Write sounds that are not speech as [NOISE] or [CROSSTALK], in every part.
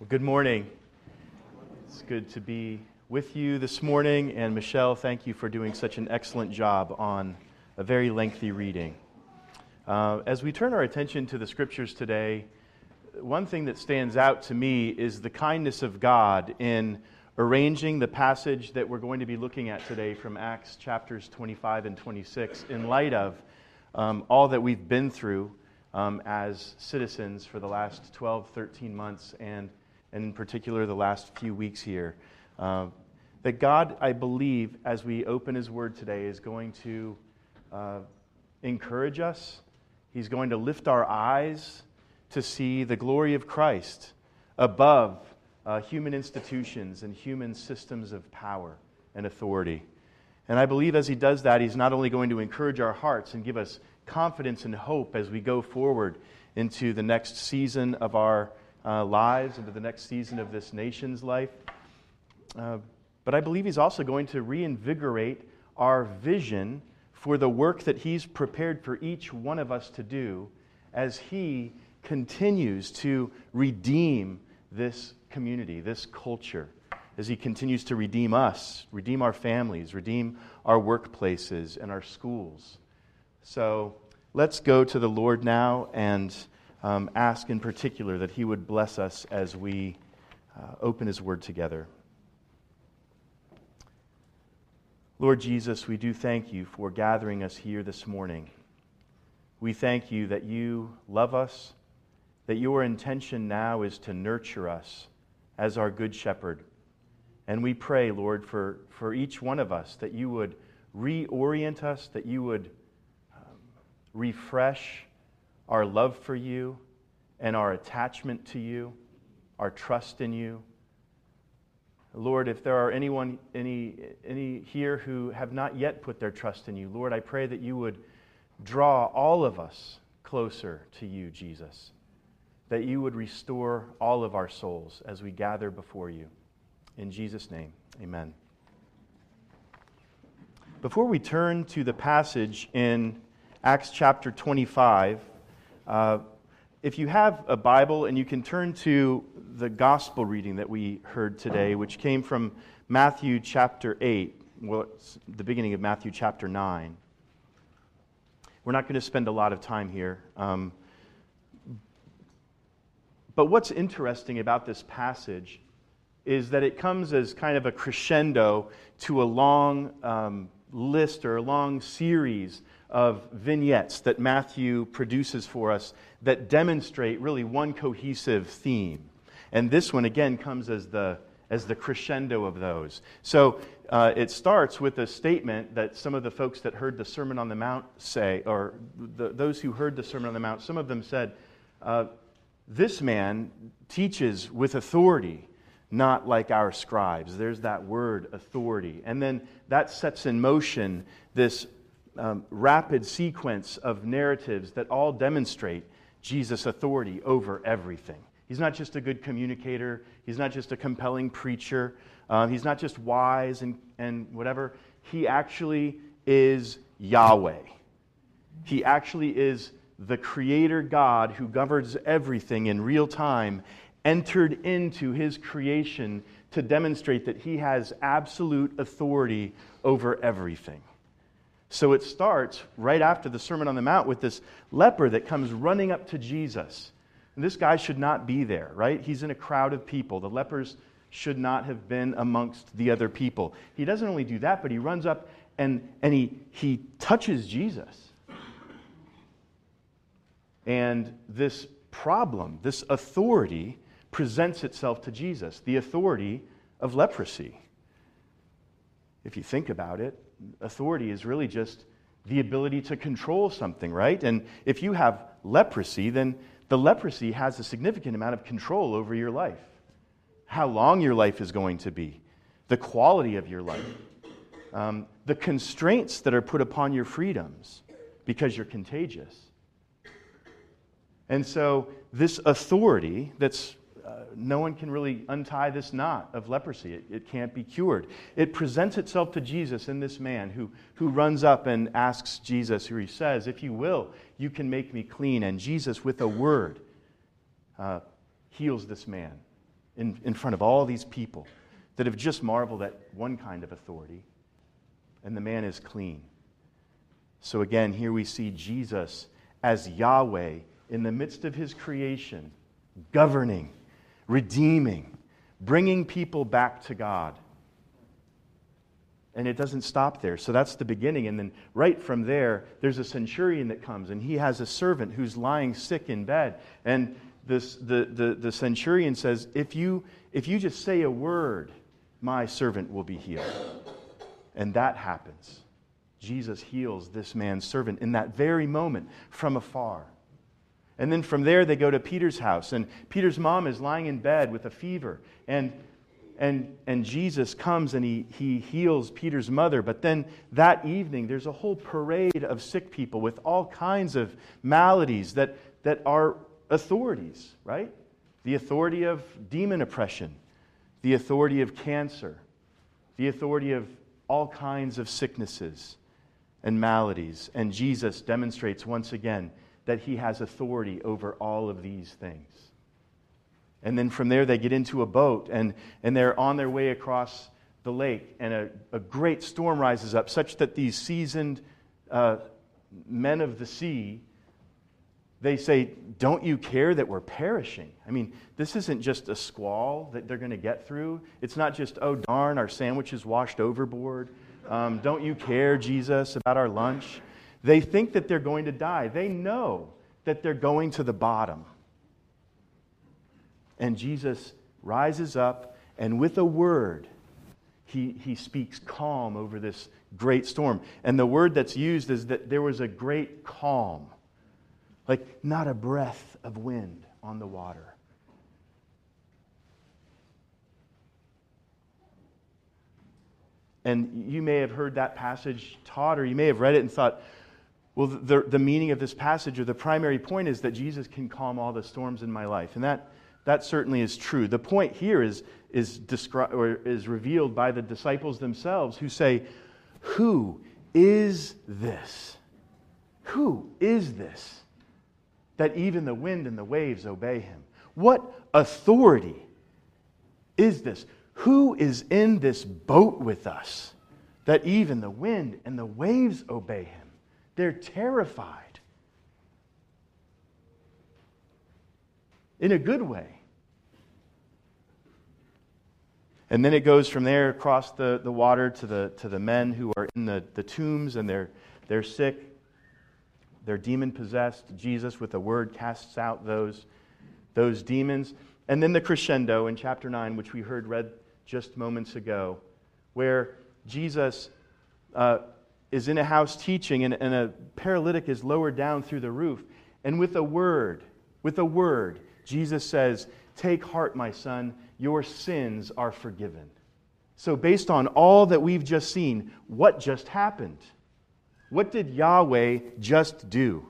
Well, good morning. It's good to be with you this morning. And Michelle, thank you for doing such an excellent job on a very lengthy reading. Uh, as we turn our attention to the scriptures today, one thing that stands out to me is the kindness of God in arranging the passage that we're going to be looking at today from Acts chapters 25 and 26 in light of um, all that we've been through um, as citizens for the last 12, 13 months and and in particular the last few weeks here. Uh, that God, I believe, as we open His Word today, is going to uh, encourage us. He's going to lift our eyes to see the glory of Christ above uh, human institutions and human systems of power and authority. And I believe as He does that, He's not only going to encourage our hearts and give us confidence and hope as we go forward into the next season of our uh, lives, into the next season of this nation's life. Uh, but I believe He's also going to reinvigorate our vision for the work that He's prepared for each one of us to do as He continues to redeem this community, this culture, as He continues to redeem us, redeem our families, redeem our workplaces and our schools. So let's go to the Lord now and um, ask in particular that He would bless us as we uh, open His Word together. Lord Jesus, we do thank you for gathering us here this morning. We thank you that you love us, that your intention now is to nurture us as our good shepherd. And we pray, Lord, for, for each one of us that you would reorient us, that you would um, refresh our love for you and our attachment to you, our trust in you. Lord, if there are anyone any, any here who have not yet put their trust in you, Lord, I pray that you would draw all of us closer to you, Jesus. That you would restore all of our souls as we gather before you. In Jesus' name, amen. Before we turn to the passage in Acts chapter 25, uh, if you have a Bible and you can turn to the gospel reading that we heard today, which came from Matthew chapter 8, well, it's the beginning of Matthew chapter 9. We're not going to spend a lot of time here. Um, but what's interesting about this passage is that it comes as kind of a crescendo to a long um, list or a long series of vignettes that Matthew produces for us that demonstrate really one cohesive theme. And this one, again, comes as the, as the crescendo of those. So uh, it starts with a statement that some of the folks that heard the Sermon on the Mount say, or the, those who heard the Sermon on the Mount, some of them said, uh, This man teaches with authority not like our scribes. There's that word, authority. And then that sets in motion this um, rapid sequence of narratives that all demonstrate Jesus' authority over everything. He's not just a good communicator, he's not just a compelling preacher, uh, he's not just wise and, and whatever. He actually is Yahweh. He actually is the creator God who governs everything in real time, entered into his creation to demonstrate that he has absolute authority over everything. So it starts right after the Sermon on the Mount with this leper that comes running up to Jesus. And this guy should not be there, right? He's in a crowd of people. The lepers should not have been amongst the other people. He doesn't only do that, but he runs up and, and he, he touches Jesus. And this problem, this authority, presents itself to Jesus the authority of leprosy. If you think about it, authority is really just the ability to control something, right? And if you have leprosy, then the leprosy has a significant amount of control over your life. How long your life is going to be, the quality of your life, um, the constraints that are put upon your freedoms because you're contagious. And so, this authority that's no one can really untie this knot of leprosy. It, it, can't be cured. It presents itself to Jesus in this man who, who runs up and asks Jesus, who he says, If you will, you can make me clean. And Jesus, with a word, uh, heals this man in, in front of all these people that have just marveled at one kind of authority, and the man is clean. So again, here we see Jesus as Yahweh in the midst of his creation, governing, redeeming, bringing people back to God. And it doesn't stop there. So that's the beginning. And then right from there, there's a centurion that comes, and he has a servant who's lying sick in bed. And this, the, the, the centurion says, if you, if you just say a word, my servant will be healed. And that happens. Jesus heals this man's servant in that very moment from afar. And then from there, they go to Peter's house. And Peter's mom is lying in bed with a fever. And and, and Jesus comes and he, he heals Peter's mother. But then that evening, there's a whole parade of sick people with all kinds of maladies that, that are authorities, right? The authority of demon oppression, the authority of cancer, the authority of all kinds of sicknesses and maladies. And Jesus demonstrates once again that he has authority over all of these things. And then from there, they get into a boat and, and they're on their way across the lake. And a, a great storm rises up, such that these seasoned uh, men of the sea they say, Don't you care that we're perishing? I mean, this isn't just a squall that they're going to get through. It's not just, Oh, darn, our sandwich is washed overboard. Um, don't you care, Jesus, about our lunch? They think that they're going to die. They know that they're going to the bottom. And Jesus rises up, and with a word, he, he speaks calm over this great storm. And the word that's used is that there was a great calm, like not a breath of wind on the water. And you may have heard that passage taught, or you may have read it and thought, well, the, the meaning of this passage, or the primary point, is that Jesus can calm all the storms in my life. And that, that certainly is true. The point here is, is, descri- or is revealed by the disciples themselves who say, Who is this? Who is this that even the wind and the waves obey him? What authority is this? Who is in this boat with us that even the wind and the waves obey him? They're terrified. In a good way. And then it goes from there across the, the water to the, to the men who are in the, the tombs and they're, they're sick. They're demon possessed. Jesus, with a word, casts out those, those demons. And then the crescendo in chapter 9, which we heard read just moments ago, where Jesus uh, is in a house teaching and, and a paralytic is lowered down through the roof. And with a word, with a word, Jesus says, Take heart, my son your sins are forgiven. So, based on all that we've just seen, what just happened? What did Yahweh just do?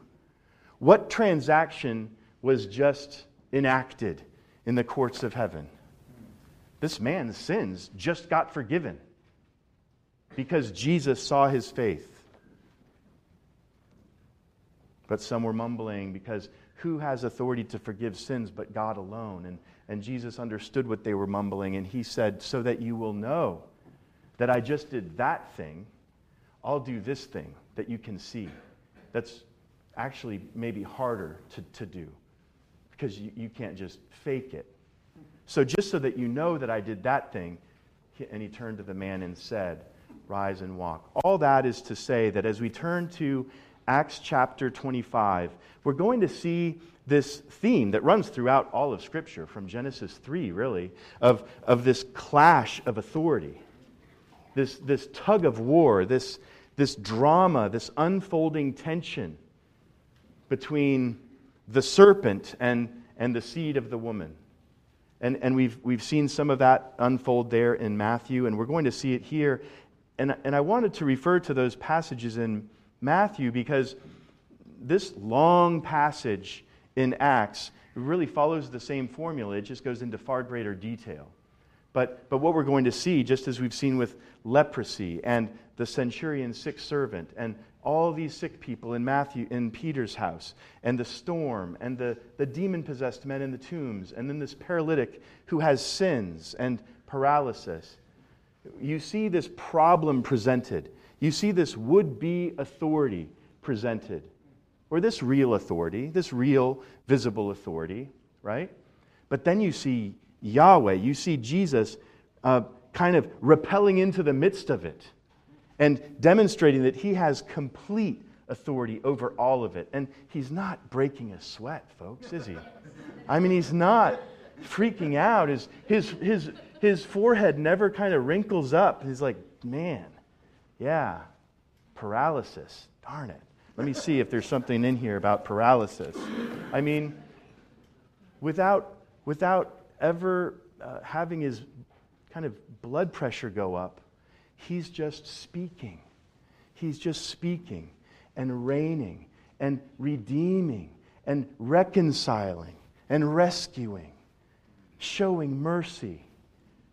What transaction was just enacted in the courts of heaven? This man's sins just got forgiven because Jesus saw his faith. But some were mumbling because who has authority to forgive sins but God alone? And and Jesus understood what they were mumbling, and he said, So that you will know that I just did that thing, I'll do this thing that you can see. That's actually maybe harder to, to do because you, you can't just fake it. So, just so that you know that I did that thing, and he turned to the man and said, Rise and walk. All that is to say that as we turn to Acts chapter 25, we're going to see this theme that runs throughout all of Scripture, from Genesis 3, really, of, of this clash of authority, this, this tug of war, this, this drama, this unfolding tension between the serpent and, and the seed of the woman. And, and we've, we've seen some of that unfold there in Matthew, and we're going to see it here. And, and I wanted to refer to those passages in Matthew because this long passage in Acts really follows the same formula, it just goes into far greater detail. But, but what we're going to see, just as we've seen with leprosy and the centurion's sick servant and all these sick people in Matthew in Peter's house, and the storm, and the, the demon possessed men in the tombs, and then this paralytic who has sins and paralysis. You see this problem presented. You see this would be authority presented, or this real authority, this real visible authority, right? But then you see Yahweh, you see Jesus uh, kind of repelling into the midst of it and demonstrating that he has complete authority over all of it. And he's not breaking a sweat, folks, is he? I mean, he's not freaking out. His, his, his, his forehead never kind of wrinkles up. He's like, man, yeah, paralysis. Darn it. Let me see if there's something in here about paralysis. I mean, without, without ever uh, having his kind of blood pressure go up, He's just speaking. He's just speaking and reigning and redeeming and reconciling and rescuing, showing mercy,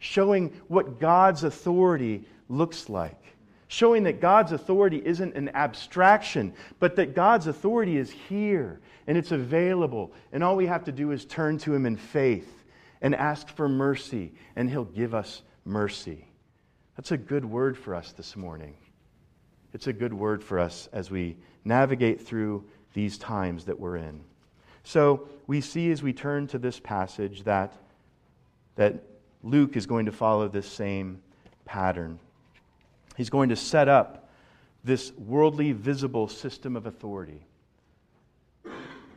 showing what God's authority looks like, showing that God's authority isn't an abstraction, but that God's authority is here and it's available. And all we have to do is turn to Him in faith and ask for mercy, and He'll give us mercy. That's a good word for us this morning. It's a good word for us as we navigate through these times that we're in. So we see as we turn to this passage that, that Luke is going to follow this same pattern. He's going to set up this worldly, visible system of authority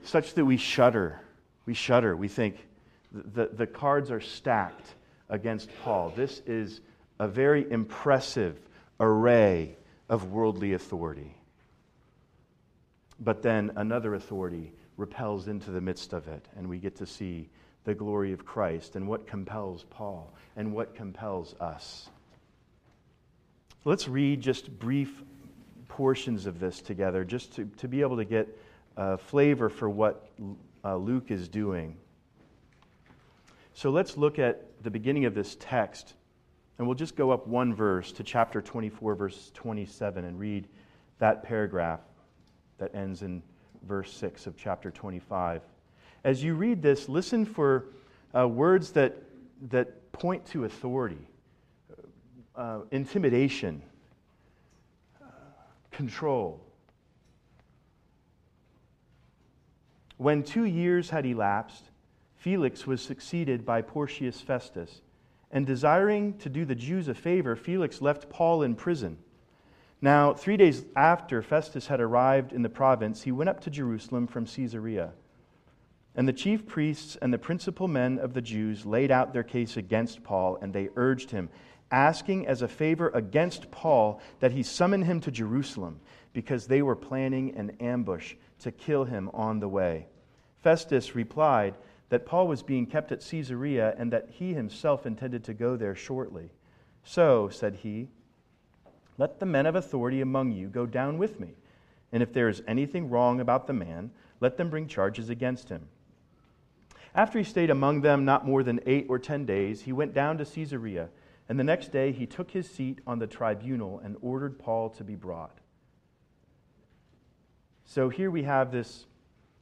such that we shudder. We shudder. We think the, the cards are stacked against Paul. This is a very impressive array of worldly authority. But then another authority repels into the midst of it, and we get to see the glory of Christ and what compels Paul and what compels us. Let's read just brief portions of this together, just to, to be able to get a flavor for what uh, Luke is doing. So let's look at the beginning of this text and we'll just go up one verse to chapter 24, verse 27, and read that paragraph that ends in verse 6 of chapter 25. As you read this, listen for uh, words that, that point to authority, uh, intimidation, uh, control. When two years had elapsed, Felix was succeeded by Porcius Festus and desiring to do the Jews a favor, Felix left Paul in prison. Now, three days after Festus had arrived in the province, he went up to Jerusalem from Caesarea. And the chief priests and the principal men of the Jews laid out their case against Paul, and they urged him, asking as a favor against Paul that he summon him to Jerusalem, because they were planning an ambush to kill him on the way. Festus replied, that Paul was being kept at Caesarea and that he himself intended to go there shortly. So, said he, let the men of authority among you go down with me, and if there is anything wrong about the man, let them bring charges against him. After he stayed among them not more than eight or ten days, he went down to Caesarea, and the next day he took his seat on the tribunal and ordered Paul to be brought. So here we have this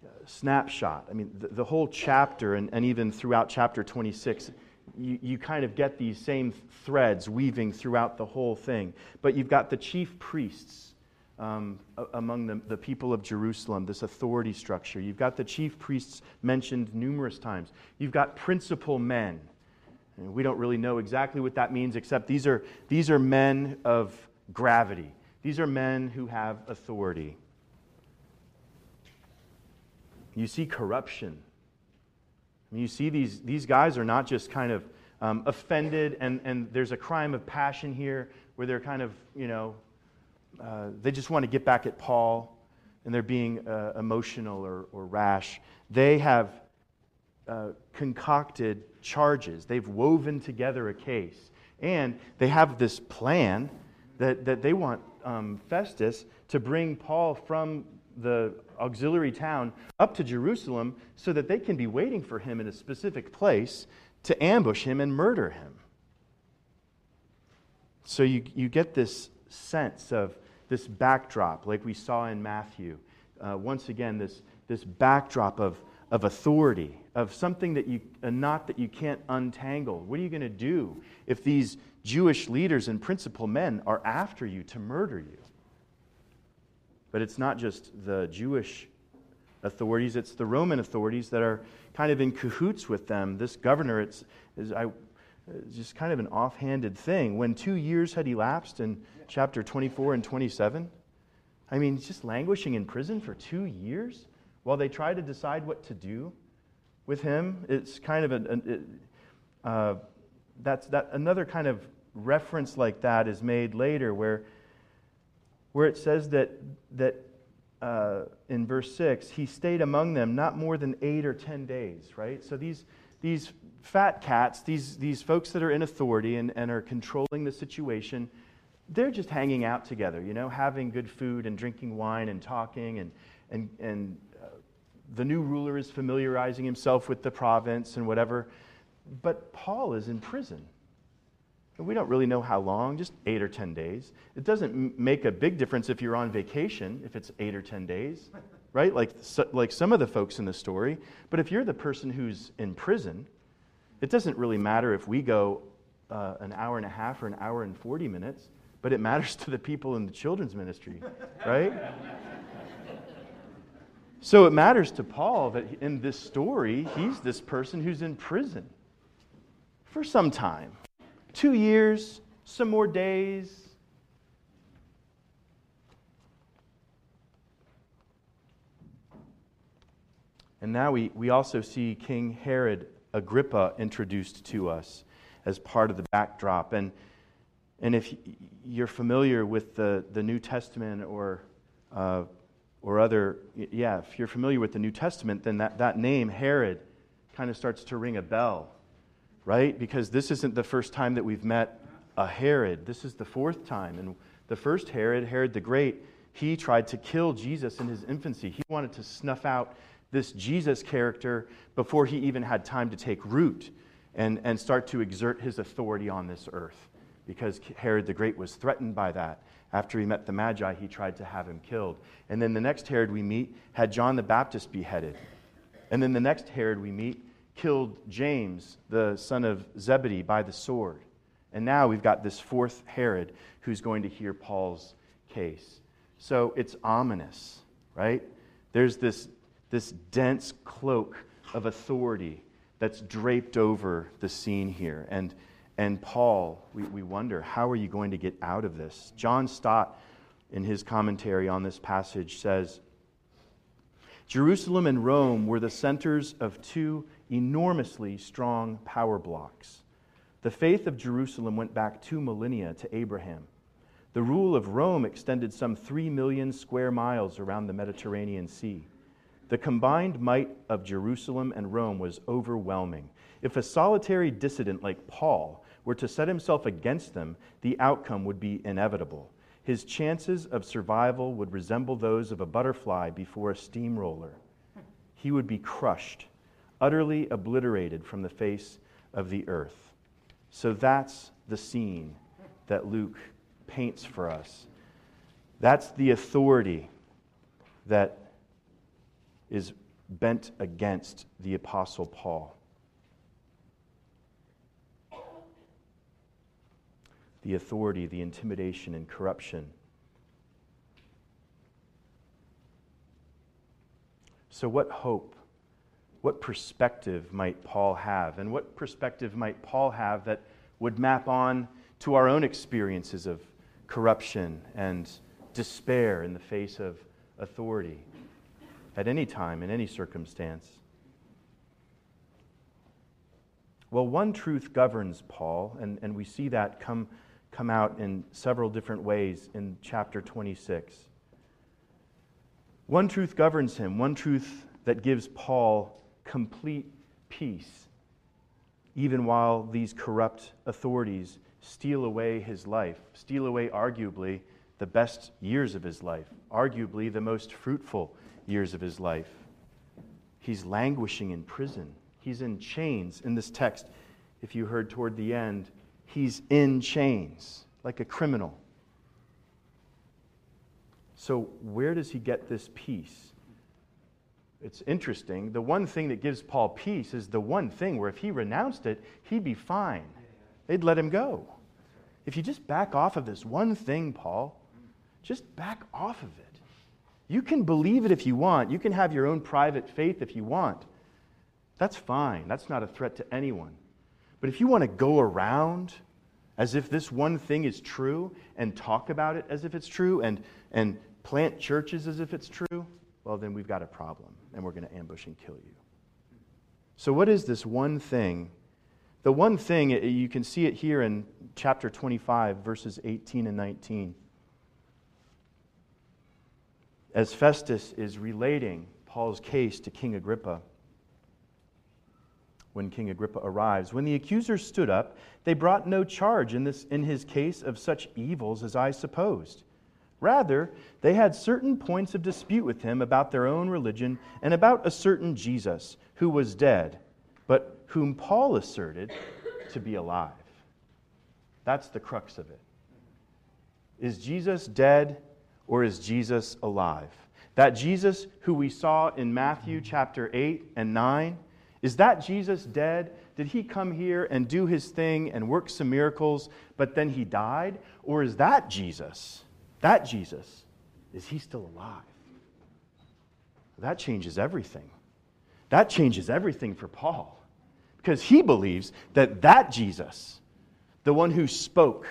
uh, snapshot. I mean, the, the whole chapter, and, and, even throughout chapter 26, you, you kind of get these same threads weaving throughout the whole thing. But you've got the chief priests um, among the, the people of Jerusalem, this authority structure. You've got the chief priests mentioned numerous times. You've got principal men. And we don't really know exactly what that means, except these are, these are men of gravity. These are men who have authority. You see corruption. I mean, you see these, these guys are not just kind of um, offended, and, and there's a crime of passion here where they're kind of, you know, uh, they just want to get back at Paul and they're being uh, emotional or, or rash. They have uh, concocted charges, they've woven together a case, and they have this plan that, that they want um, Festus to bring Paul from the auxiliary town up to Jerusalem so that they can be waiting for him in a specific place to ambush him and murder him. So you, you get this sense of this backdrop, like we saw in Matthew. Uh, once again, this, this backdrop of, of authority, of something that you, a knot that you can't untangle. What are you going to do if these Jewish leaders and principal men are after you to murder you? But it's not just the Jewish authorities, it's the Roman authorities that are kind of in cahoots with them. This governor, it's, is, I, it's just kind of an offhanded thing. When two years had elapsed in chapter 24 and 27, I mean, just languishing in prison for two years while they try to decide what to do with him. It's kind of a, it, uh, that's that another kind of reference like that is made later where where it says that that uh, in verse 6 he stayed among them not more than eight or ten days right so these these fat cats these these folks that are in authority and, and are controlling the situation they're just hanging out together, you know, having good food and drinking wine and talking. And, and, and uh, the new ruler is familiarizing himself with the province and whatever. But Paul is in prison. And we don't really know how long, just eight or 10 days. It doesn't m- make a big difference if you're on vacation, if it's eight or 10 days, [LAUGHS] right? Like, so, like some of the folks in the story. But if you're the person who's in prison, it doesn't really matter if we go uh, an hour and a half or an hour and 40 minutes but it matters [LAUGHS] to the people in the children's ministry, right? so it matters to Paul that in this story, he's this person who's in prison for some time two years, some more days. And now we, we also see King Herod Agrippa introduced to us as part of the backdrop. And and if you're familiar with the, the New Testament or, uh, or other, yeah, if you're familiar with the New Testament, then that, that name, Herod, kind of starts to ring a bell, right? Because this isn't the first time that we've met a Herod. This is the fourth time. And the first Herod, Herod the Great, he tried to kill Jesus in his infancy. He wanted to snuff out this Jesus character before he even had time to take root and, and start to exert his authority on this earth because Herod the Great was threatened by that. After he met the Magi, he tried to have him killed. And then the next Herod we meet had John the Baptist beheaded. And then the next Herod we meet killed James, the son of Zebedee, by the sword. And now we've got this fourth Herod who's going to hear Paul's case. So it's ominous, right? There's this, this dense cloak of authority that's draped over the scene here. And and Paul, we, we wonder, how are you going to get out of this? John Stott, in his commentary on this passage, says Jerusalem and Rome were the centers of two enormously strong power blocks. The faith of Jerusalem went back two millennia to Abraham. The rule of Rome extended some three million square miles around the Mediterranean Sea. The combined might of Jerusalem and Rome was overwhelming. If a solitary dissident like Paul were to set himself against them, the outcome would be inevitable. His chances of survival would resemble those of a butterfly before a steamroller. He would be crushed, utterly obliterated from the face of the earth. So that's the scene that Luke paints for us. That's the authority that is bent against the Apostle Paul. The authority, the intimidation, and corruption. So, what hope, what perspective might Paul have? And what perspective might Paul have that would map on to our own experiences of corruption and despair in the face of authority at any time, in any circumstance? Well, one truth governs Paul, and, and we see that come come out in several different ways in chapter 26. One truth governs him, one truth that gives Paul complete peace, even while these corrupt authorities steal away his life, steal away, arguably, the best years of his life, arguably the most fruitful years of his life. He's languishing in prison, he's in chains. In this text, if you heard toward the end, he's in chains like a criminal. So, where does he get this peace? It's interesting. The one thing that gives Paul peace is the one thing where if he renounced it, he'd be fine. They'd let him go. If you just back off of this one thing, Paul, just back off of it. You can believe it if you want. You can have your own private faith if you want. That's fine. That's not a threat to anyone. But if you want to go around as if this one thing is true and talk about it as if it's true and, and plant churches as if it's true, well, then we've got a problem and we're going to ambush and kill you. So, what is this one thing? The one thing, eh, you can see it here in chapter 25, verses 18 and 19. As Festus is relating Paul's case to King Agrippa, when King Agrippa arrives. When the accusers stood up, they brought no charge in, this, in his case of such evils as I supposed. Rather, they had certain points of dispute with him about their own religion and about a certain Jesus who was dead, but whom Paul asserted to be alive. That's the crux of it. Is Jesus dead or is Jesus alive? That Jesus who we saw in Matthew chapter 8 and 9 is that Jesus dead? Did he come here and do his thing and work some miracles, but then he died? Or is that Jesus? That Jesus, is he still alive? That changes everything. That changes everything for Paul because he believes that that Jesus, the one who spoke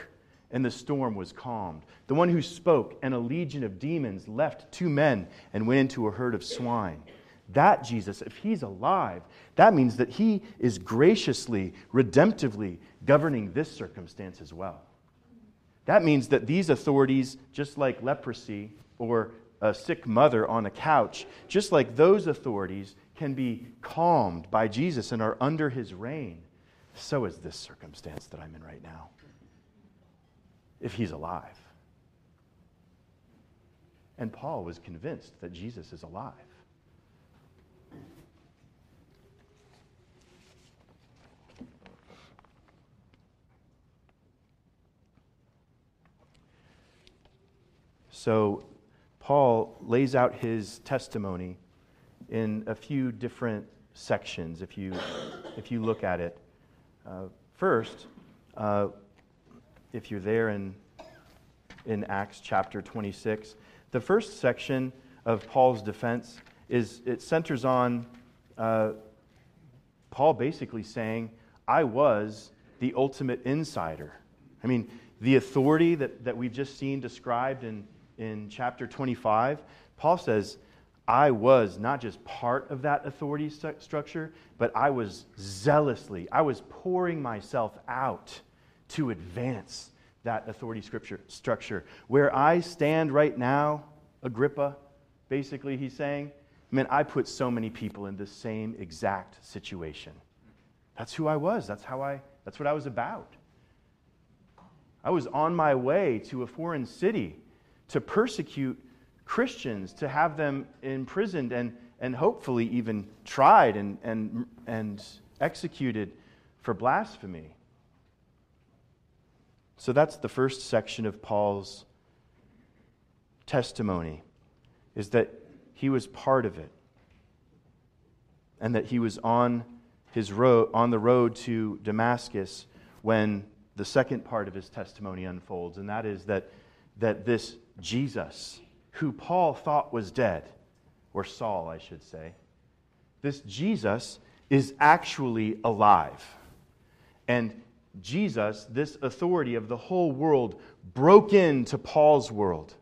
and the storm was calmed, the one who spoke and a legion of demons left two men and went into a herd of swine, that Jesus, if he's alive, that means that he is graciously, redemptively governing this circumstance as well. That means that these authorities, just like leprosy or a sick mother on a couch, just like those authorities can be calmed by Jesus and are under his reign, so is this circumstance that I'm in right now. If he's alive. And Paul was convinced that Jesus is alive. So, Paul lays out his testimony in a few different sections if you, if you look at it. Uh, first, uh, if you're there in, in Acts chapter 26, the first section of Paul's defense is it centers on uh, Paul basically saying, I was the ultimate insider. I mean, the authority that, that we've just seen described in in chapter 25, Paul says, I was not just part of that authority st- structure, but I was zealously, I was pouring myself out to advance that authority scripture, structure. Where I stand right now, Agrippa, basically, he's saying, man, I put so many people in the same exact situation. That's who I was. That's how I, that's what I was about. I was on my way to a foreign city to persecute Christians, to have them imprisoned and, and hopefully even tried and, and, and executed for blasphemy. So that's the first section of Paul's testimony is that he was part of it and that he was on his road on the road to Damascus when the second part of his testimony unfolds and that is that that this Jesus, who Paul thought was dead, or Saul, I should say, this Jesus is actually alive. And Jesus, this authority of the whole world, broke into Paul's world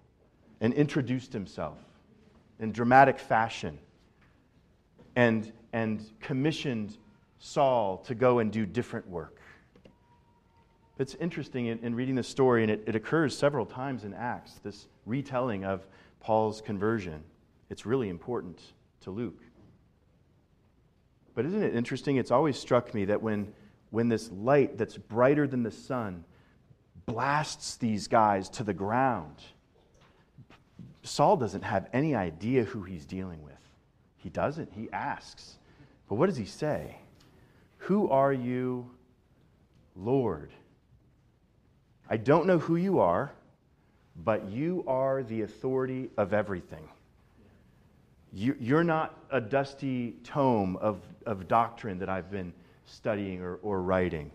and introduced himself in dramatic fashion and, and commissioned Saul to go and do different work. It's interesting in, in reading the story, and it, it occurs several times in Acts, this retelling of Paul's conversion. It's really important to Luke. But isn't it interesting? It's always struck me that when, when this light that's brighter than the sun blasts these guys to the ground, Saul doesn't have any idea who he's dealing with. He doesn't. He asks. But what does he say? Who are you, Lord? I don't know who you are, but you are the authority of everything. You, are not a dusty tome of, of doctrine that I've been studying or, or writing.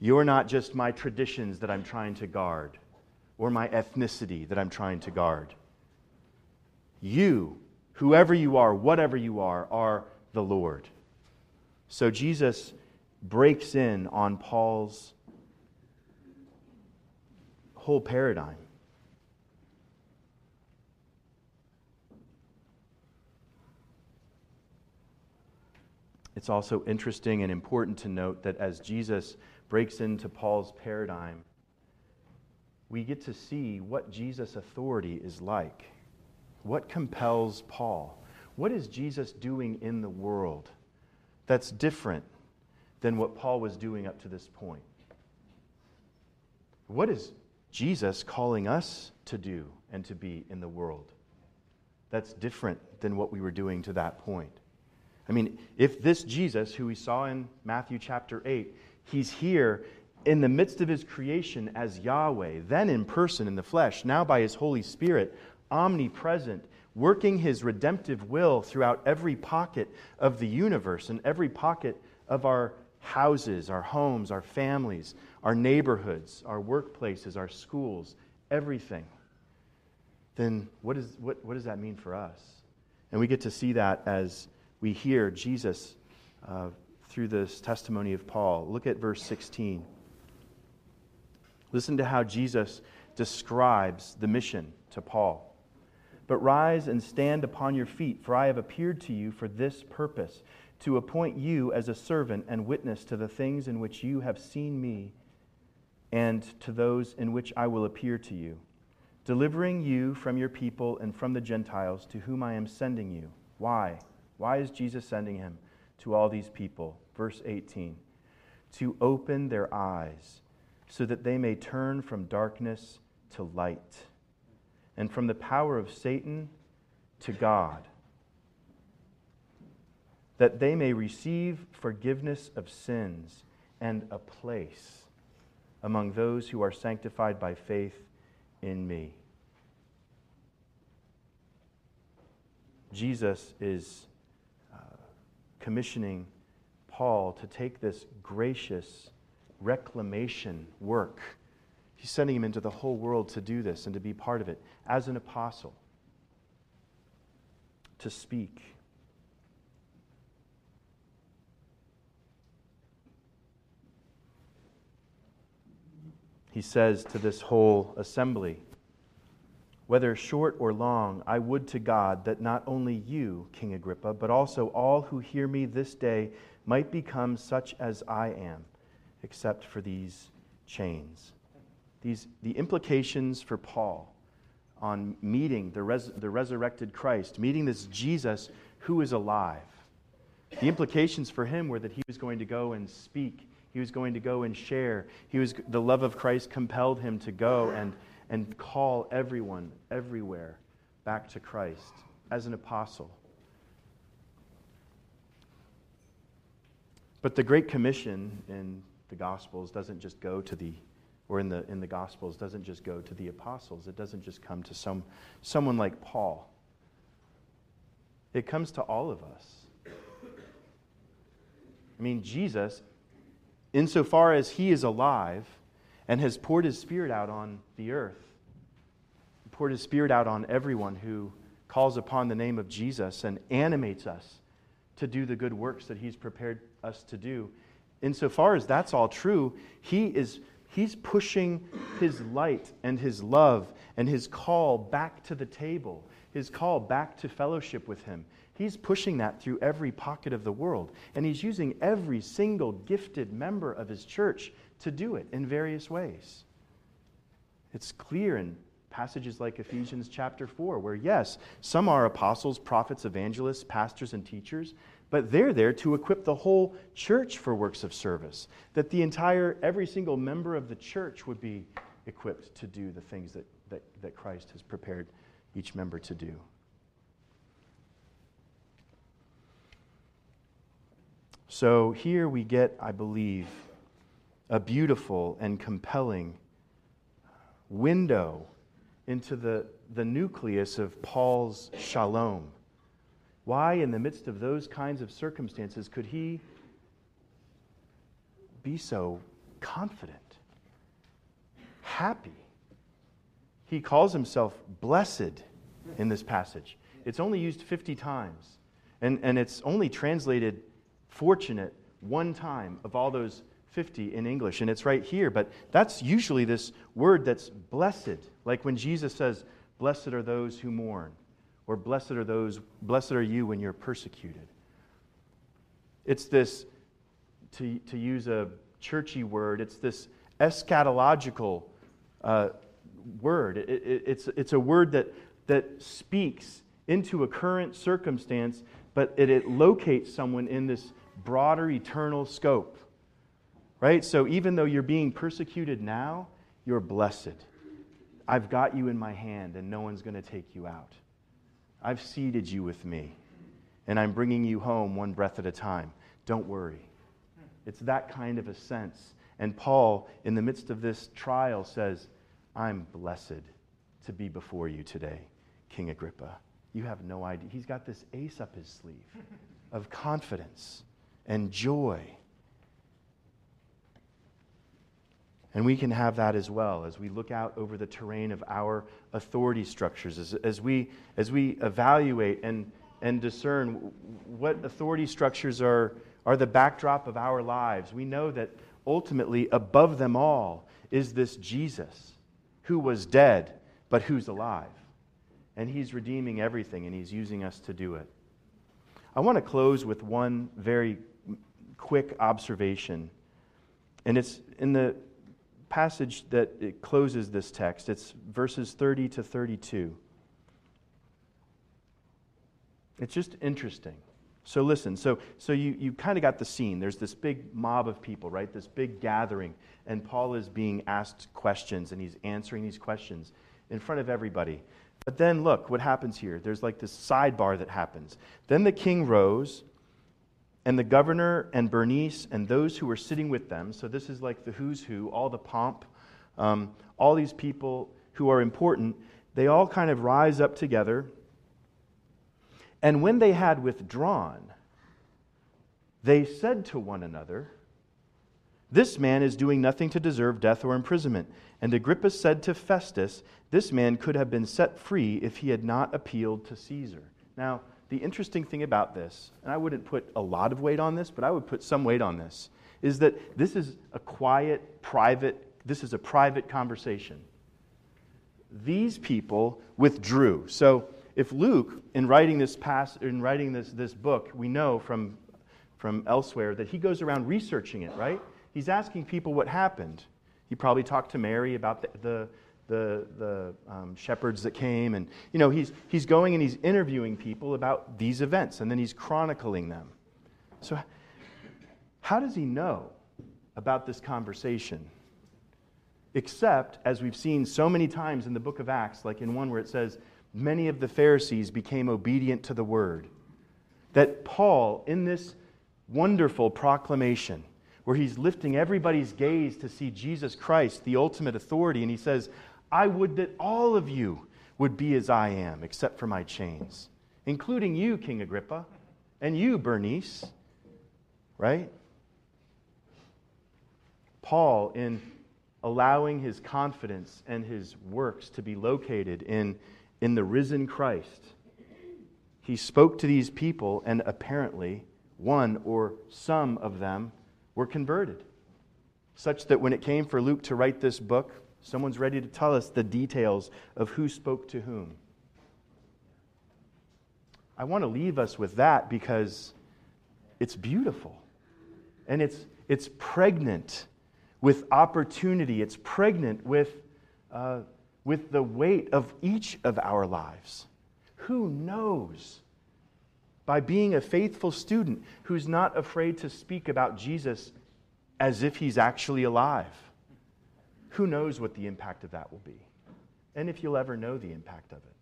You're not just my traditions that I'm trying to guard or my ethnicity that I'm trying to guard. You, whoever you are, whatever you are, are the Lord. So Jesus breaks in on Paul's whole paradigm. It's also interesting and important to note that as Jesus breaks into Paul's paradigm, we get to see what Jesus' authority is like. What compels Paul? What is Jesus doing in the world that's different than what Paul was doing up to this point? What is Jesus calling us to do and to be in the world that's different than what we were doing to that point? I mean, if this Jesus, who we saw in Matthew chapter 8, he's here in the midst of his creation as Yahweh, then in person in the flesh, now by his Holy Spirit, omnipresent, working his redemptive will throughout every pocket of the universe and every pocket of our houses, our homes, our families, our neighborhoods, our workplaces, our schools, everything, then what, is, what, what does that mean for us? And we get to see that as we hear Jesus uh, through this testimony of Paul. Look at verse 16. Listen to how Jesus describes the mission to Paul. But rise and stand upon your feet, for I have appeared to you for this purpose, to appoint you as a servant and witness to the things in which you have seen me, and to those in which I will appear to you, delivering you from your people and from the Gentiles to whom I am sending you. Why? Why is Jesus sending him to all these people? Verse 18 to open their eyes so that they may turn from darkness to light and from the power of Satan to God, that they may receive forgiveness of sins and a place among those who are sanctified by faith in me. Jesus is uh, commissioning Paul to take this gracious reclamation work. He's sending him into the whole world to do this and to be part of it as an apostle, to speak. He says to this whole assembly, whether short or long, I would to God that not only you, King Agrippa, but also all who hear me this day might become such as I am, except for these chains. These, the implications for Paul on meeting the, res, the resurrected Christ, meeting this Jesus who is alive. The implications for him were that he was going to go and speak, he was going to go and share. He was, the love of Christ compelled him to go and and call everyone, everywhere, back to Christ as an apostle. But the Great Commission in the Gospels doesn't just go to the, or in the, in the Gospels, doesn't just go to the apostles. It doesn't just come to some, someone like Paul. It comes to all of us. I mean, Jesus, insofar as he is alive, and has poured his Spirit out on the earth, poured his Spirit out on everyone who calls upon the name of Jesus and animates us to do the good works that he's prepared us to do. Insofar as that's all true, he is he's pushing his light and his love and his call back to the table, his call back to fellowship with him. He's pushing that through every pocket of the world. And he's using every single gifted member of his church to do it in various ways. It's clear in passages like Ephesians chapter 4, where, yes, some are apostles, prophets, evangelists, pastors, and teachers, but they're there to equip the whole church for works of service. That the entire, every single member of the church would be equipped to do the things that, that, that Christ has prepared each member to do. So here we get, I believe, a beautiful and compelling window into the, the nucleus of Paul's shalom. Why, in the midst of those kinds of circumstances, could he be so confident, happy? He calls himself blessed in this passage. It's only used 50 times, and, and it's only translated fortunate one time of all those 50 in English, and it's right here. But that's usually this word that's blessed, like when Jesus says, Blessed are those who mourn, or blessed are those, blessed are you when you're persecuted. It's this, to, to use a churchy word, it's this eschatological uh, word. It, it, it's, it's a word that, that speaks into a current circumstance, but it, it locates someone in this broader eternal scope. Right? So even though you're being persecuted now, you're blessed. I've got you in my hand, and no one's going to take you out. I've seated you with me, and I'm bringing you home one breath at a time. Don't worry. It's that kind of a sense. And Paul, in the midst of this trial, says, I'm blessed to be before you today, King Agrippa. You have no idea. He's got this ace up his sleeve [LAUGHS] of confidence and joy And we can have that as well as we look out over the terrain of our authority structures, as, as, we, as we evaluate and, and discern what authority structures are, are the backdrop of our lives. We know that ultimately, above them all, is this Jesus who was dead, but who's alive. And he's redeeming everything, and he's using us to do it. I want to close with one very quick observation. And it's in the passage that it closes this text. It's verses 30 to 32. It's just interesting. So listen, so, so you, you kind of got the scene. There's this big mob of people, right? This big gathering. And Paul is being asked questions, and he's answering these questions in front of everybody. But then look what happens here. There's like this sidebar that happens. Then the king rose and the governor and Bernice and those who were sitting with them. So this is like the who's who, all the pomp, um, all these people who are important. They all kind of rise up together. And when they had withdrawn, they said to one another, This man is doing nothing to deserve death or imprisonment. And Agrippa said to Festus, This man could have been set free if he had not appealed to Caesar. Now, the interesting thing about this, and I wouldn't put a lot of weight on this, but I would put some weight on this, is that this is a quiet, private, this is a private conversation. These people withdrew. So if Luke, in writing this pass, in writing this, this book, we know from, from elsewhere that he goes around researching it, right? He's asking people what happened. He probably talked to Mary about the, the the, the um, shepherds that came. And, you know, he's, he's going and he's interviewing people about these events, and then he's chronicling them. So, how does he know about this conversation? Except, as we've seen so many times in the book of Acts, like in one where it says, many of the Pharisees became obedient to the word. That Paul, in this wonderful proclamation, where he's lifting everybody's gaze to see Jesus Christ, the ultimate authority, and he says, I would that all of you would be as I am, except for my chains, including you, King Agrippa, and you, Bernice, right? Paul, in allowing his confidence and his works to be located in, in the risen Christ, he spoke to these people, and apparently one or some of them were converted. Such that when it came for Luke to write this book, Someone's ready to tell us the details of who spoke to whom. I want to leave us with that because it's beautiful and it's, it's pregnant with opportunity, it's pregnant with, uh, with the weight of each of our lives. Who knows? By being a faithful student who's not afraid to speak about Jesus as if he's actually alive who knows what the impact of that will be? And if you'll ever know the impact of it.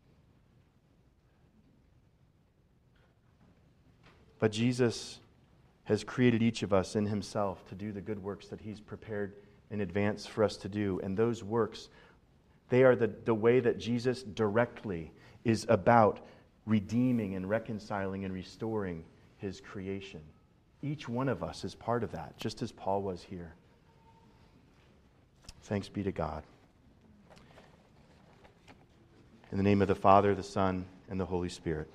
But Jesus has created each of us in himself to do the good works that he's prepared in advance for us to do. And those works They are the, the way that Jesus directly is about redeeming and reconciling and restoring his creation. Each one of us is part of that, just as Paul was here. Thanks be to God. In the name of the Father, the Son, and the Holy Spirit.